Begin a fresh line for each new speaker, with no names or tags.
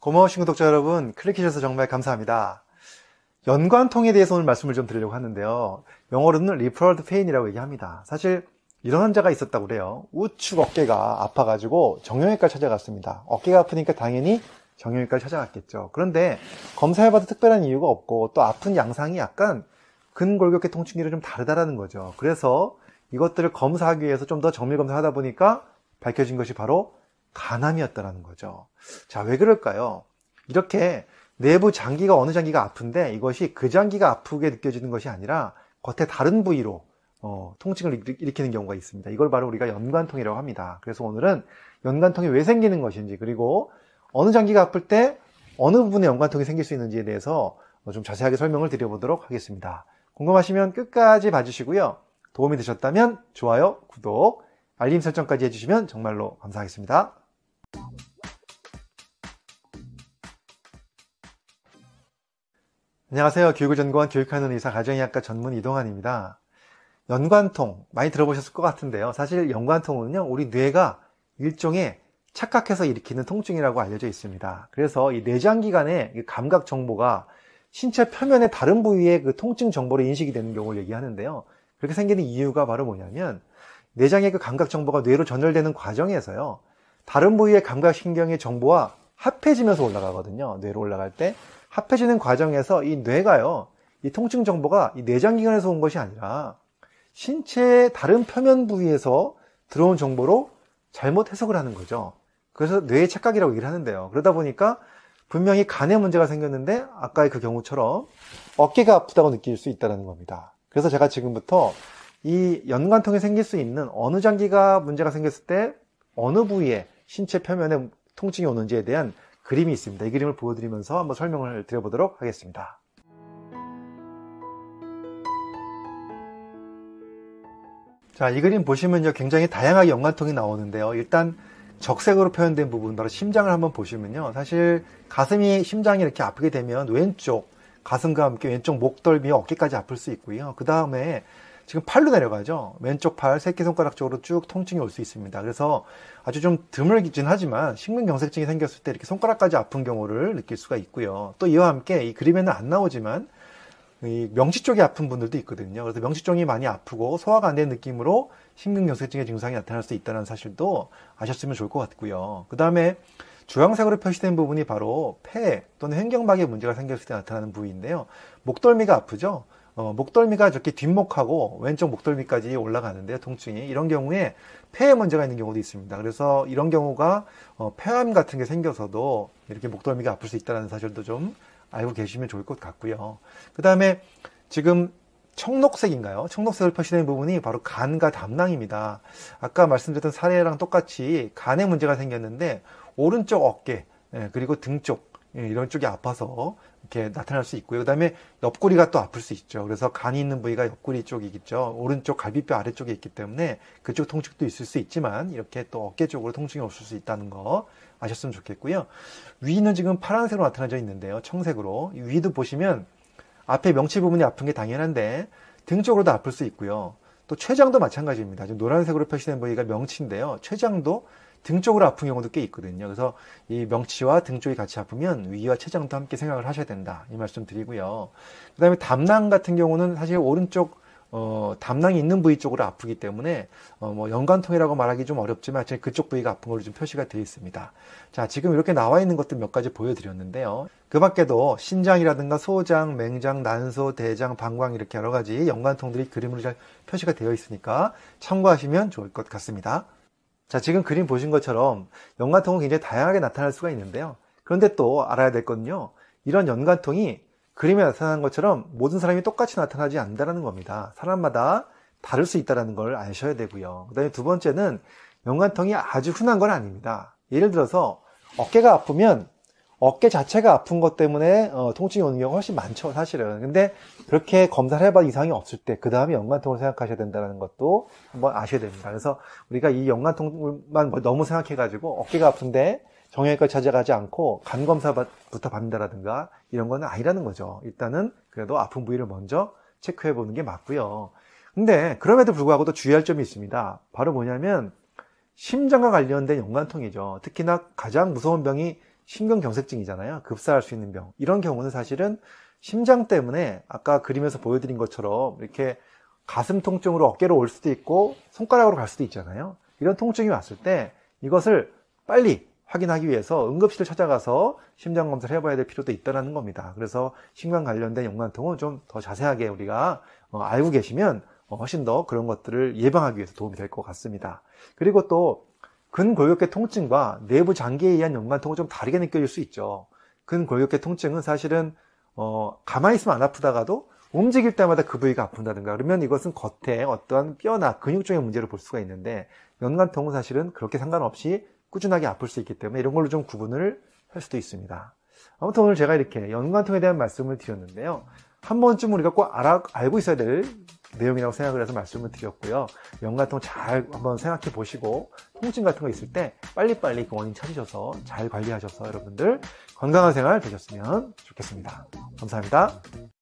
고마우신 구독자 여러분, 클릭해주셔서 정말 감사합니다. 연관통에 대해서 오늘 말씀을 좀 드리려고 하는데요. 영어로는 referred pain이라고 얘기합니다. 사실 이런 환자가 있었다고 그래요. 우측 어깨가 아파가지고 정형외과 찾아갔습니다. 어깨가 아프니까 당연히 정형외과 찾아갔겠죠. 그런데 검사해봐도 특별한 이유가 없고 또 아픈 양상이 약간 근골격계 통증기를 좀 다르다라는 거죠. 그래서 이것들을 검사하기 위해서 좀 더 정밀 검사하다 보니까 밝혀진 것이 바로 간암이었다라는 거죠. 자, 왜 그럴까요? 이렇게 내부 장기가 어느 장기가 아픈데 이것이 그 장기가 아프게 느껴지는 것이 아니라 겉에 다른 부위로 어, 통증을 일으키는 경우가 있습니다. 이걸 바로 우리가 연관통이라고 합니다. 그래서 오늘은 연관통이 왜 생기는 것인지 그리고 어느 장기가 아플 때 어느 부분에 연관통이 생길 수 있는지에 대해서 좀 자세하게 설명을 드려보도록 하겠습니다. 궁금하시면 끝까지 봐주시고요. 도움이 되셨다면 좋아요, 구독, 알림 설정까지 해주시면 정말로 감사하겠습니다. 안녕하세요. 교육을 전공한 교육하는 의사 가정의학과 전문 이동환입니다. 연관통 많이 들어보셨을 것 같은데요. 사실 연관통은요, 우리 뇌가 일종의 착각해서 일으키는 통증이라고 알려져 있습니다. 그래서 이 내장기관의 감각 정보가 신체 표면의 다른 부위의 그 통증 정보로 인식이 되는 경우를 얘기하는데요. 그렇게 생기는 이유가 바로 뭐냐면 내장의 그 감각 정보가 뇌로 전달되는 과정에서요. 다른 부위의 감각 신경의 정보와 합해지면서 올라가거든요. 뇌로 올라갈 때 합해지는 과정에서 이 뇌가요. 이 통증 정보가 이 내장기관에서 온 것이 아니라 신체의 다른 표면 부위에서 들어온 정보로 잘못 해석을 하는 거죠. 그래서 뇌의 착각이라고 얘기를 하는데요. 그러다 보니까 분명히 간에 문제가 생겼는데 아까의 그 경우처럼 어깨가 아프다고 느낄 수 있다는 겁니다. 그래서 제가 지금부터 이 연관통에 생길 수 있는 어느 장기가 문제가 생겼을 때 어느 부위에 신체 표면에 통증이 오는지에 대한 그림이 있습니다. 이 그림을 보여드리면서 한번 설명을 드려보도록 하겠습니다. 자, 이 그림 보시면요. 굉장히 다양하게 연관통이 나오는데요. 일단 적색으로 표현된 부분, 바로 심장을 한번 보시면요. 사실 가슴이, 심장이 이렇게 아프게 되면 왼쪽, 가슴과 함께 왼쪽 목덜미, 어깨까지 아플 수 있고요. 그 다음에 지금 팔로 내려가죠. 왼쪽 팔, 새끼손가락 쪽으로 쭉 통증이 올 수 있습니다. 그래서 아주 좀 드물긴 하지만 식문경색증이 생겼을 때 이렇게 손가락까지 아픈 경우를 느낄 수가 있고요. 또 이와 함께 이 그림에는 안 나오지만 이 명치 쪽이 아픈 분들도 있거든요. 그래서 명치 쪽이 많이 아프고 소화가 안 되는 느낌으로 심근경색증의 증상이 나타날 수 있다는 사실도 아셨으면 좋을 것 같고요. 그 다음에 주황색으로 표시된 부분이 바로 폐 또는 횡경막에 문제가 생겼을 때 나타나는 부위인데요. 목덜미가 아프죠. 어, 목덜미가 이렇게 뒷목하고 왼쪽 목덜미까지 올라가는데 통증이 이런 경우에 폐에 문제가 있는 경우도 있습니다. 그래서 이런 경우가 어, 폐암 같은 게 생겨서도 이렇게 목덜미가 아플 수 있다는 사실도 좀 알고 계시면 좋을 것 같고요. 그 다음에 지금 청록색인가요? 청록색을 표시된 부분이 바로 간과 담낭입니다. 아까 말씀드렸던 사례랑 똑같이 간에 문제가 생겼는데 오른쪽 어깨 예, 그리고 등 쪽 이런 쪽이 아파서 이렇게 나타날 수 있고요. 그 다음에 옆구리가 또 아플 수 있죠. 그래서 간이 있는 부위가 옆구리 쪽이겠죠. 오른쪽 갈비뼈 아래쪽에 있기 때문에 그쪽 통증도 있을 수 있지만 이렇게 또 어깨 쪽으로 통증이 없을 수 있다는 거 아셨으면 좋겠고요. 위는 지금 파란색으로 나타나져 있는데요. 청색으로. 위도 보시면 앞에 명치 부분이 아픈 게 당연한데 등 쪽으로도 아플 수 있고요. 또 췌장도 마찬가지입니다. 지금 노란색으로 표시된 부위가 명치인데요. 췌장도 등 쪽으로 아픈 경우도 꽤 있거든요. 그래서 이 명치와 등 쪽이 같이 아프면 위와 췌장도 함께 생각을 하셔야 된다. 이 말씀 드리고요. 그 다음에 담낭 같은 경우는 사실 오른쪽 어, 담낭이 있는 부위 쪽으로 아프기 때문에 어, 뭐 연관통이라고 말하기 좀 어렵지만 그쪽 부위가 아픈 걸로 좀 표시가 되어 있습니다. 자, 지금 이렇게 나와 있는 것들 몇 가지 보여드렸는데요. 그 밖에도 신장이라든가 소장, 맹장, 난소, 대장, 방광 이렇게 여러 가지 연관통들이 그림으로 잘 표시가 되어 있으니까 참고하시면 좋을 것 같습니다. 자, 지금 그림 보신 것처럼 연관통은 굉장히 다양하게 나타날 수가 있는데요. 그런데 또 알아야 될 건요. 이런 연관통이 그림에 나타난 것처럼 모든 사람이 똑같이 나타나지 않는다는 겁니다. 사람마다 다를 수 있다는 걸 아셔야 되고요. 그 다음에 두 번째는 연관통이 아주 흔한 건 아닙니다. 예를 들어서 어깨가 아프면 어깨 자체가 아픈 것 때문에 어, 통증이 오는 경우가 훨씬 많죠, 사실은. 근데 그렇게 검사를 해봐 이상이 없을 때, 그 다음에 연관통을 생각하셔야 된다는 것도 한번 아셔야 됩니다. 그래서 우리가 이 연관통만 뭐 너무 생각해 가지고 어깨가 아픈데 정형외과 찾아가지 않고 간 검사부터 받는다라든가 이런 거는 아니라는 거죠. 일단은 그래도 아픈 부위를 먼저 체크해 보는 게 맞고요. 근데 그럼에도 불구하고 또 주의할 점이 있습니다. 바로 뭐냐면 심장과 관련된 연관통이죠. 특히나 가장 무서운 병이 심근경색증이잖아요. 급사할 수 있는 병. 이런 경우는 사실은 심장 때문에 아까 그림에서 보여드린 것처럼 이렇게 가슴 통증으로 어깨로 올 수도 있고 손가락으로 갈 수도 있잖아요. 이런 통증이 왔을 때 이것을 빨리 확인하기 위해서 응급실을 찾아가서 심장 검사를 해봐야 될 필요도 있다는 겁니다. 그래서 심관 관련된 용관통은 좀 더 자세하게 우리가 어, 알고 계시면 어, 훨씬 더 그런 것들을 예방하기 위해서 도움이 될 것 같습니다. 그리고 또 근골격계 통증과 내부 장기에 의한 연관통은 좀 다르게 느껴질 수 있죠. 근골격계 통증은 사실은 어, 가만히 있으면 안 아프다가도 움직일 때마다 그 부위가 아픈다든가 그러면 이것은 겉에 어떠한 뼈나 근육 쪽의 문제를 볼 수가 있는데 연관통은 사실은 그렇게 상관없이 꾸준하게 아플 수 있기 때문에 이런 걸로 좀 구분을 할 수도 있습니다. 아무튼 오늘 제가 이렇게 연관통에 대한 말씀을 드렸는데요. 한 번쯤 우리가 꼭 알아, 알고 있어야 될 내용이라고 생각을 해서 말씀을 드렸고요. 연관통 잘 한번 생각해 보시고 통증 같은 거 있을 때 빨리빨리 그 원인 찾으셔서 잘 관리하셔서 여러분들 건강한 생활 되셨으면 좋겠습니다. 감사합니다.